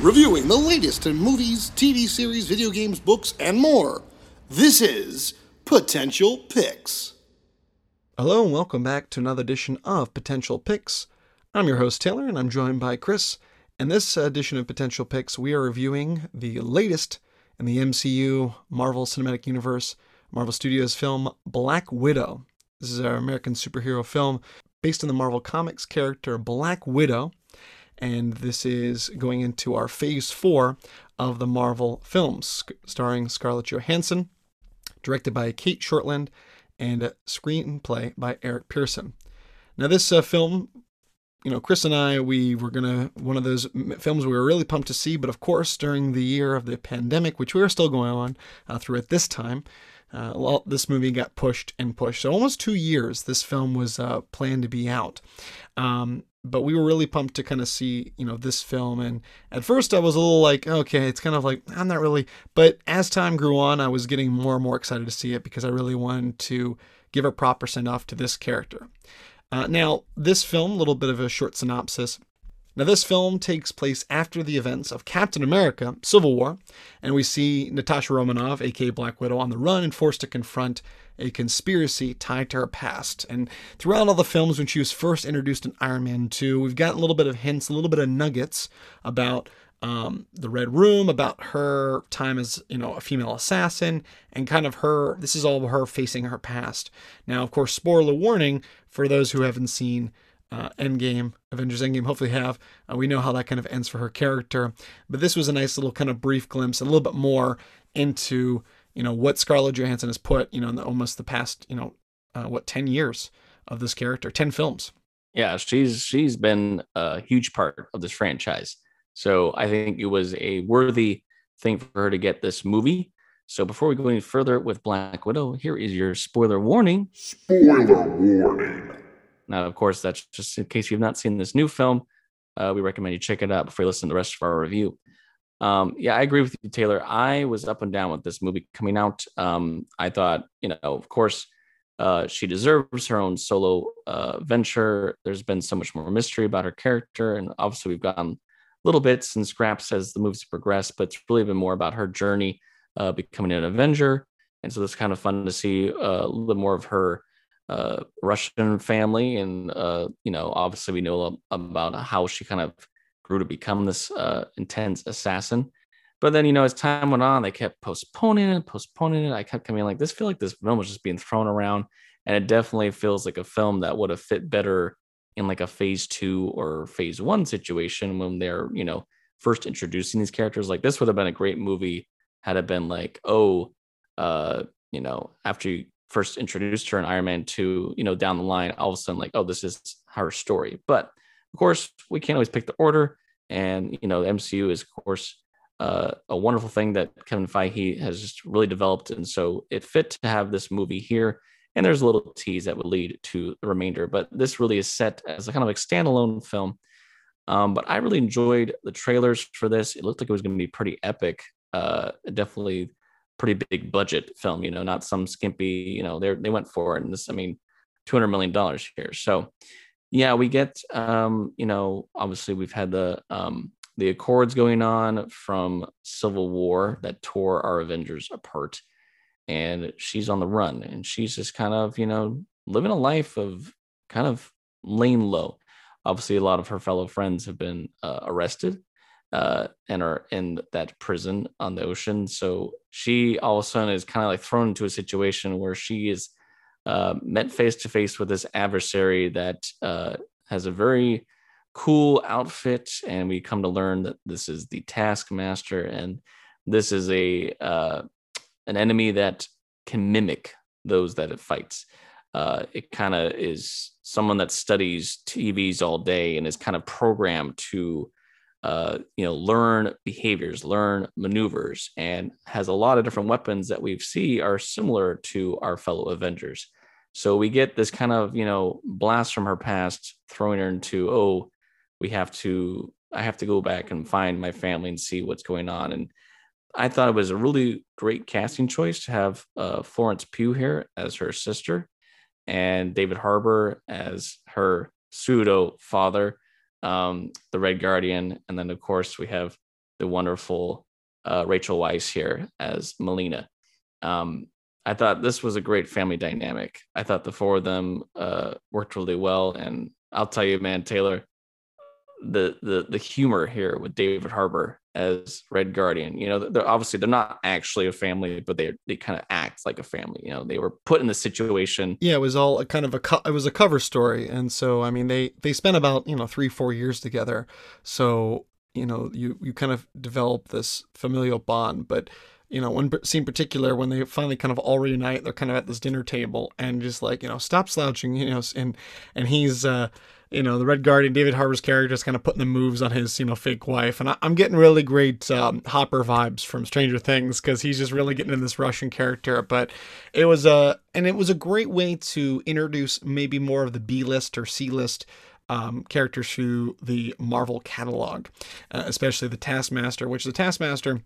Reviewing the latest in movies, TV series, video games, books, and more. This is Potential Picks. Hello and welcome back to another edition of Potential Picks. I'm your host Taylor and I'm joined by Chris. In this edition of Potential Picks, we are reviewing the latest in the MCU Marvel Cinematic Universe Marvel Studios film Black Widow. This is our American superhero film based on the Marvel Comics character Black Widow and this is going into our phase four of the Marvel films, starring Scarlett Johansson, directed by Cate Shortland, and a screenplay by Eric Pearson. Now, this uh, film, you know, Chris and I, we were gonna one of those films we were really pumped to see, but of course, during the year of the pandemic, which we are still going on uh, through at this time, uh, well, this movie got pushed and pushed. So almost two years this film was uh, planned to be out. Um, but we were really pumped to kind of see you know this film and at first i was a little like okay it's kind of like i'm not really but as time grew on i was getting more and more excited to see it because i really wanted to give a proper send off to this character uh, now this film a little bit of a short synopsis now, this film takes place after the events of Captain America Civil War, and we see Natasha Romanoff, aka Black Widow, on the run and forced to confront a conspiracy tied to her past. And throughout all the films, when she was first introduced in Iron Man 2, we've gotten a little bit of hints, a little bit of nuggets about um, the Red Room, about her time as you know a female assassin, and kind of her. This is all her facing her past. Now, of course, spoiler warning for those who haven't seen uh, Endgame, Avengers Endgame, hopefully have. Uh, we know how that kind of ends for her character. But this was a nice little kind of brief glimpse, a little bit more into, you know, what Scarlett Johansson has put, you know, in the, almost the past, you know, uh, what, 10 years of this character, 10 films. Yeah, she's she's been a huge part of this franchise. So I think it was a worthy thing for her to get this movie. So before we go any further with Black Widow, here is your spoiler warning. Spoiler warning. Now, of course, that's just in case you've not seen this new film. Uh, we recommend you check it out before you listen to the rest of our review. Um, yeah, I agree with you, Taylor. I was up and down with this movie coming out. Um, I thought, you know, of course, uh, she deserves her own solo uh, venture. There's been so much more mystery about her character, and obviously, we've gotten little bits and scraps as the movies progress, but it's really been more about her journey uh, becoming an Avenger. And so it's kind of fun to see uh, a little more of her uh, Russian family, and uh, you know, obviously we know about how she kind of grew to become this uh, intense assassin. But then, you know, as time went on, they kept postponing it, postponing it. I kept coming like this. Feel like this film was just being thrown around, and it definitely feels like a film that would have fit better in like a phase two or phase one situation when they're, you know, first introducing these characters. Like this would have been a great movie had it been like, oh, uh, you know, after you first introduced her in Iron Man 2, you know, down the line, all of a sudden, like, oh, this is her story. But of course, we can't always pick the order. And, you know, the MCU is, of course, uh, a wonderful thing that Kevin Feige has just really developed. And so it fit to have this movie here. And there's a little tease that would lead to the remainder. But this really is set as a kind of like standalone film. Um, but I really enjoyed the trailers for this. It looked like it was going to be pretty epic. Uh, definitely pretty big budget film, you know, not some skimpy, you know, they they went for it. And this, I mean, two hundred million dollars here. So, yeah, we get, um, you know, obviously we've had the um, the accords going on from Civil War that tore our Avengers apart, and she's on the run, and she's just kind of, you know, living a life of kind of laying low. Obviously, a lot of her fellow friends have been uh, arrested uh, and are in that prison on the ocean. So she all of a sudden is kind of like thrown into a situation where she is uh, met face to face with this adversary that uh, has a very cool outfit, and we come to learn that this is the Taskmaster, and this is a uh, an enemy that can mimic those that it fights. Uh, it kind of is someone that studies TVs all day and is kind of programmed to uh, you know, learn behaviors, learn maneuvers, and has a lot of different weapons that we see are similar to our fellow Avengers. So we get this kind of, you know, blast from her past, throwing her into, oh, we have to I have to go back and find my family and see what's going on. And I thought it was a really great casting choice to have uh, Florence Pugh here as her sister and David Harbour as her pseudo father, um, the Red Guardian. And then, of course, we have the wonderful uh, Rachel Weisz here as Melina. Um, I thought this was a great family dynamic. I thought the four of them uh, worked really well. And I'll tell you, man, Taylor, the the the humor here with David Harbour as Red Guardian. You know, they're obviously they're not actually a family, but they they kind of act like a family. You know, they were put in the situation. Yeah, it was all a kind of a co- it was a cover story, and so I mean they they spent about you know three four years together, so you know you you kind of develop this familial bond, but. You know, one scene particular when they finally kind of all reunite, they're kind of at this dinner table and just like, you know, stop slouching, you know, and and he's uh you know, the Red Guardian, David Harbour's character is kind of putting the moves on his, you know, fake wife. And I, am getting really great um, Hopper vibes from Stranger Things because he's just really getting in this Russian character. But it was a, and it was a great way to introduce maybe more of the B list or C list um, characters to the Marvel catalog, uh, especially the Taskmaster, which the Taskmaster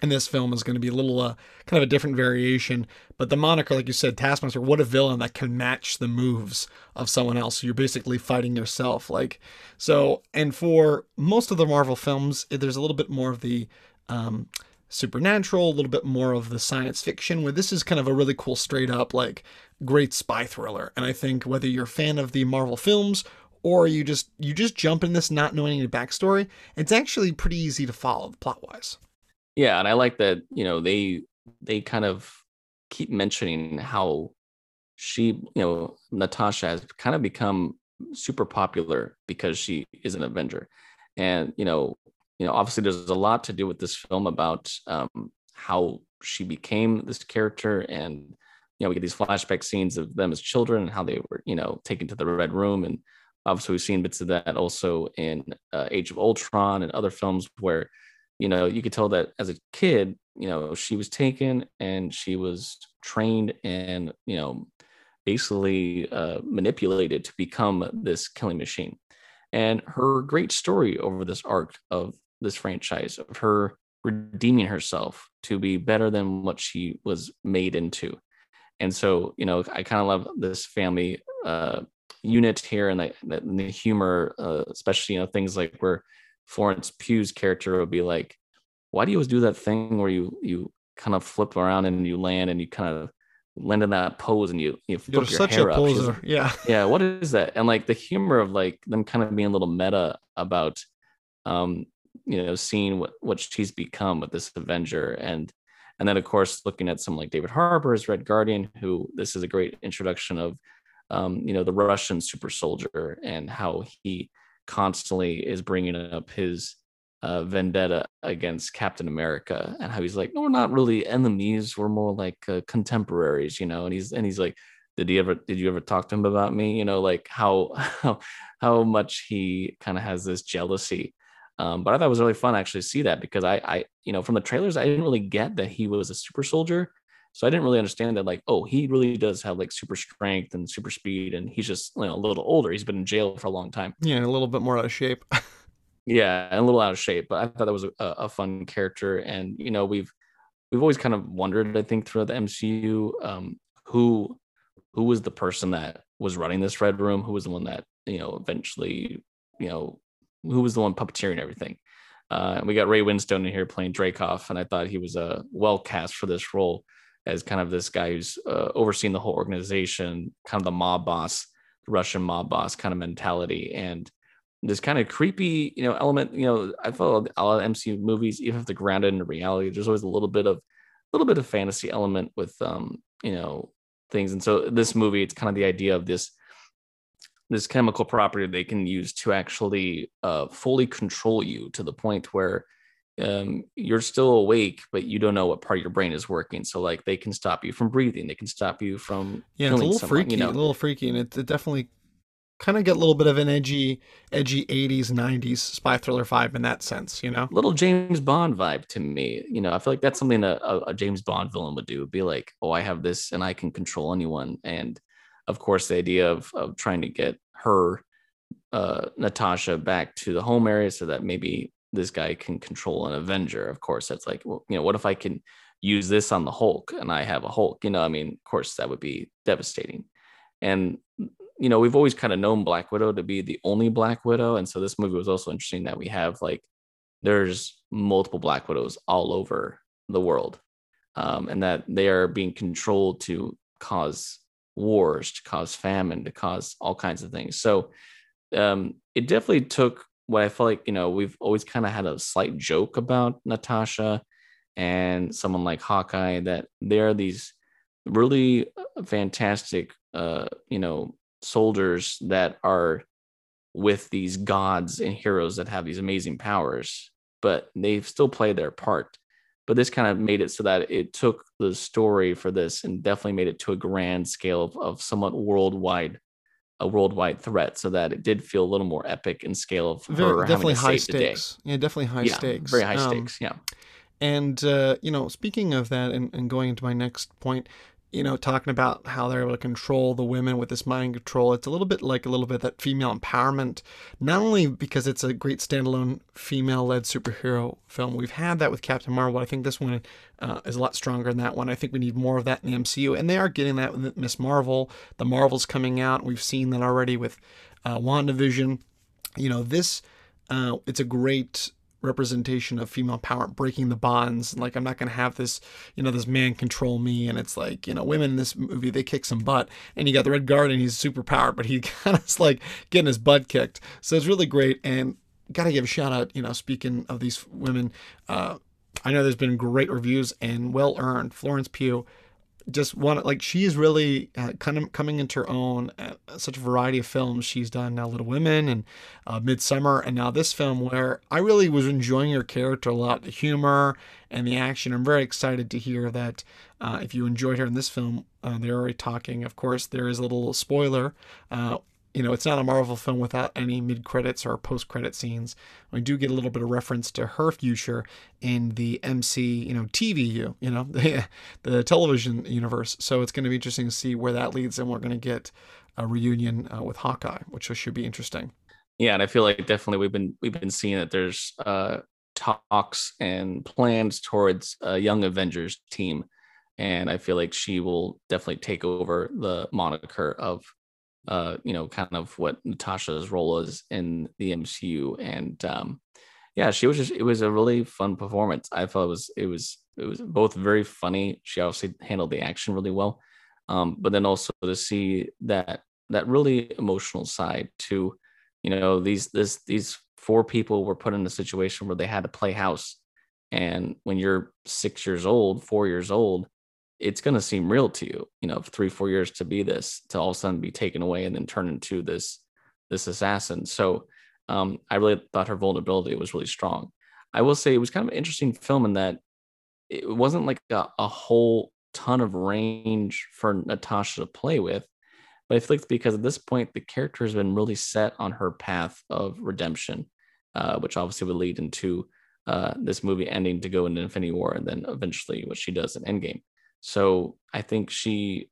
and this film is going to be a little uh, kind of a different variation. But the moniker, like you said, Taskmaster, what a villain that can match the moves of someone else. You're basically fighting yourself. Like so, and for most of the Marvel films, there's a little bit more of the um, supernatural, a little bit more of the science fiction, where this is kind of a really cool, straight up, like great spy thriller. And I think whether you're a fan of the Marvel films or you just you just jump in this not knowing any backstory, it's actually pretty easy to follow plot wise. Yeah, and I like that, you know, they they kind of keep mentioning how she, you know, Natasha has kind of become super popular because she is an Avenger. And, you know, you know, obviously there's a lot to do with this film about um, how she became this character and you know we get these flashback scenes of them as children and how they were you know taken to the red room and obviously we've seen bits of that also in uh, age of ultron and other films where you know, you could tell that as a kid, you know, she was taken and she was trained and, you know, basically uh, manipulated to become this killing machine. And her great story over this arc of this franchise, of her redeeming herself to be better than what she was made into. And so, you know, I kind of love this family uh, unit here and the, the humor, uh, especially, you know, things like where Florence Pugh's character would be like, why do you always do that thing where you you kind of flip around and you land and you kind of land in that pose and you you flip You're your such hair a poser. Up. yeah. Yeah. What is that? And like the humor of like them kind of being a little meta about um, you know, seeing what what she's become with this Avenger and and then of course looking at some like David Harbour's Red Guardian, who this is a great introduction of um, you know, the Russian super soldier and how he constantly is bringing up his uh, vendetta against Captain America and how he's like, no, we're not really enemies. We're more like uh, contemporaries, you know. And he's and he's like, did you ever did you ever talk to him about me? You know, like how how how much he kind of has this jealousy. Um, but I thought it was really fun actually to see that because I I you know from the trailers I didn't really get that he was a super soldier. So I didn't really understand that, like, oh, he really does have like super strength and super speed, and he's just you know a little older. He's been in jail for a long time. Yeah, a little bit more out of shape. yeah, and a little out of shape. But I thought that was a, a, fun character, and you know, we've we've always kind of wondered, I think, throughout the MCU, um, who who was the person that was running this red room, who was the one that you know eventually, you know, who was the one puppeteering everything. Uh, and we got Ray Winstone in here playing Dreykov, and I thought he was a uh, well cast for this role as kind of this guy who's uh, overseeing the whole organization, kind of the mob boss, the Russian mob boss kind of mentality, and this kind of creepy, you know, element. You know, I felt a lot of MCU movies, even if they're grounded in reality, there's always a little bit of, a little bit of fantasy element with, um, you know, things. And so this movie, it's kind of the idea of this this chemical property they can use to actually uh, fully control you to the point where um, you're still awake, but you don't know what part of your brain is working. So like they can stop you from breathing, they can stop you from yeah, it's a little someone, freaky, you know? a little freaky, and it, it definitely kind of get a little bit of an edgy, edgy '80s '90s spy thriller vibe in that sense, you know. Little James Bond vibe to me, you know. I feel like that's something a, a James Bond villain would do. Be like, oh, I have this, and I can control anyone. And of course, the idea of of trying to get her uh, Natasha back to the home area so that maybe this guy can control an Avenger. Of course, that's like, well, you know, what if I can use this on the Hulk and I have a Hulk? You know, I mean, of course, that would be devastating. And you know, we've always kind of known Black Widow to be the only Black Widow, and so this movie was also interesting that we have like there's multiple Black Widows all over the world, um, and that they are being controlled to cause wars, to cause famine, to cause all kinds of things. So um, it definitely took what I felt like, you know, we've always kind of had a slight joke about Natasha and someone like Hawkeye that they're these really fantastic, uh, you know, soldiers that are with these gods and heroes that have these amazing powers, but they've still play their part. But this kind of made it so that it took the story for this and definitely made it to a grand scale of, of somewhat worldwide a worldwide threat so that it did feel a little more epic in scale of Very, her definitely high stakes. Yeah, definitely high yeah, stakes. Very high Um, stakes. Yeah. And uh, you know, speaking of that, and, and going into my next point, you know, talking about how they're able to control the women with this mind control, it's a little bit like a little bit that female empowerment. Not only because it's a great standalone female-led superhero film, we've had that with Captain Marvel. I think this one uh, is a lot stronger than that one. I think we need more of that in the MCU, and they are getting that with Miss Marvel. The Marvels coming out. We've seen that already with uh, WandaVision. You know, this uh, it's a great representation of female power breaking the bonds like i'm not going to have this you know this man control me and it's like you know women in this movie they kick some butt and you got the red guardian he's super powered but he kind of like getting his butt kicked. So it's really great and gotta give a shout out you know speaking of these women uh i know there's been great reviews and well earned florence pugh just want like she's really uh, kind of coming into her own uh, such a variety of films. She's done now little women and uh, Midsommar and now this film where i really was enjoying her character a lot the humor and the action. I'm very excited to hear that uh, if you enjoyed her in this film uh, they're already talking. Of course there is a little spoiler uh, you know, it's not a Marvel film without any mid credits or post credit scenes. We do get a little bit of reference to her future in the MC, you know, TVU, you know, the, the television universe. So it's going to be interesting to see where that leads, and we're going to get a reunion uh, with Hawkeye, which should be interesting. Yeah, and I feel like definitely we've been we've been seeing that there's uh, talks and plans towards a Young Avengers team, and I feel like she will definitely take over the moniker of uh, you know, kind of what Natasha's role is in the MCU. And um, yeah, she was just it was a really fun performance. I thought it was it was it was both very funny. She obviously handled the action really well. Um, but then also to see that that really emotional side to, you know, these this these four people were put in a situation where they had to play house. And when you're six years old, four years old, it's going to seem real to you you know three four years to be this to all of a sudden be taken away and then turn into this this assassin. So um, i really thought her vulnerability was really strong. I will say it was kind of an interesting film in that it wasn't like a, a whole ton of range for natasha to play with but i feel like because at this point the character has been really set on her path of redemption uh, which obviously would lead into uh, this movie ending to go into infinity war and then eventually what she does in endgame so I think she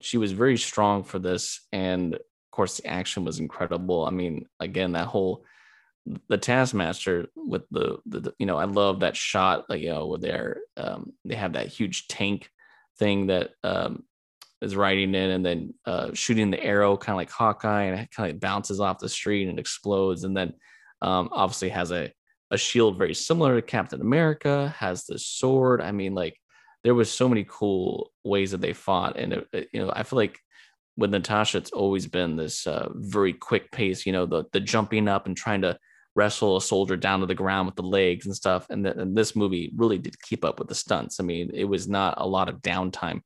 she was very strong for this, and of course the action was incredible. I mean, again, that whole the Taskmaster with the, the, the you know I love that shot like you know where they're um, they have that huge tank thing that um, is riding in and then uh, shooting the arrow kind of like Hawkeye and it kind of bounces off the street and explodes and then um, obviously has a a shield very similar to Captain America has the sword I mean like there was so many cool ways that they fought, and it, it, you know, I feel like with Natasha, it's always been this uh, very quick pace. You know, the the jumping up and trying to wrestle a soldier down to the ground with the legs and stuff. And, and this movie really did keep up with the stunts. I mean, it was not a lot of downtime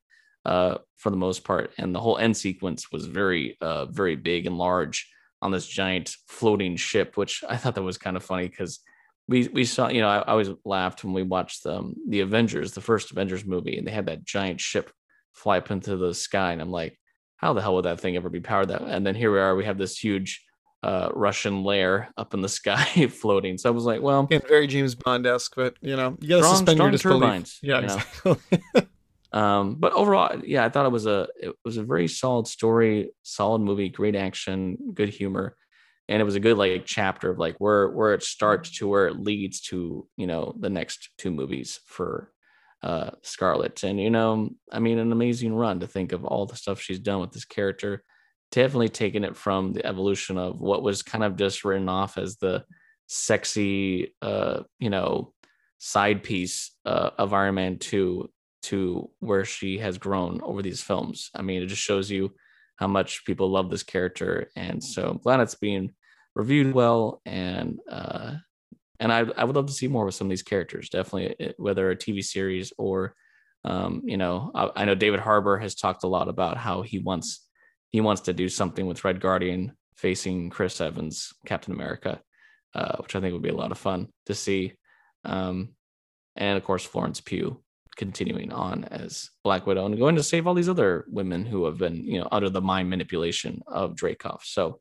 uh, for the most part, and the whole end sequence was very, uh, very big and large on this giant floating ship, which I thought that was kind of funny because we we saw you know I, I always laughed when we watched um, the Avengers, the first Avengers movie, and they had that giant ship fly up into the sky, and I'm like, how the hell would that thing ever be powered? That and then here we are, we have this huge uh, Russian lair up in the sky floating. So I was like, well, yeah, very James Bond esque, but you know, you got to Strong- suspend strong your disbelief. turbines, Yeah, know. exactly. um, but overall, yeah, I thought it was a it was a very solid story, solid movie, great action, good humor. And it was a good like chapter of like where where it starts to where it leads to you know the next two movies for uh Scarlett. And you know I mean an amazing run to think of all the stuff she's done with this character. Definitely taking it from the evolution of what was kind of just written off as the sexy uh you know side piece uh, of Iron Man 2 to where she has grown over these films. I mean, it just shows you how much people love this character, and so I'm glad it's being reviewed well. And uh, and I I would love to see more with some of these characters. Definitely, whether a TV series or um, you know, I, I know David Harbour has talked a lot about how he wants he wants to do something with Red Guardian facing Chris Evans, Captain America, uh, which I think would be a lot of fun to see. Um, and of course, Florence Pugh continuing on as Black Widow and going to save all these other women who have been, you know, under the mind manipulation of Dreykov. So,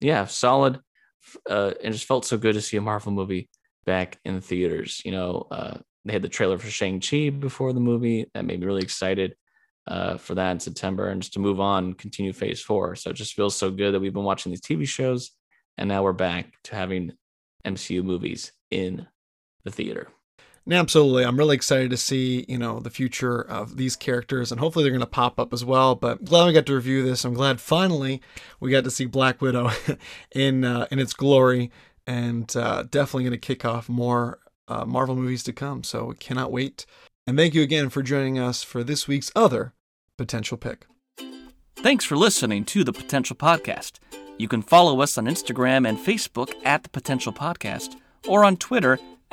yeah, solid. Uh, it just felt so good to see a Marvel movie back in theaters. You know, uh, they had the trailer for Shang Chi before the movie that made me really excited uh, for that in September, and just to move on, continue Phase Four. So it just feels so good that we've been watching these TV shows, and now we're back to having MCU movies in the theater. Absolutely. I'm really excited to see, you know, the future of these characters and hopefully they're going to pop up as well. But glad we got to review this. I'm glad finally we got to see Black Widow in uh, in its glory and uh, definitely going to kick off more uh, Marvel movies to come. So we cannot wait. And thank you again for joining us for this week's other potential pick. Thanks for listening to the Potential Podcast. You can follow us on Instagram and Facebook at the Potential Podcast or on Twitter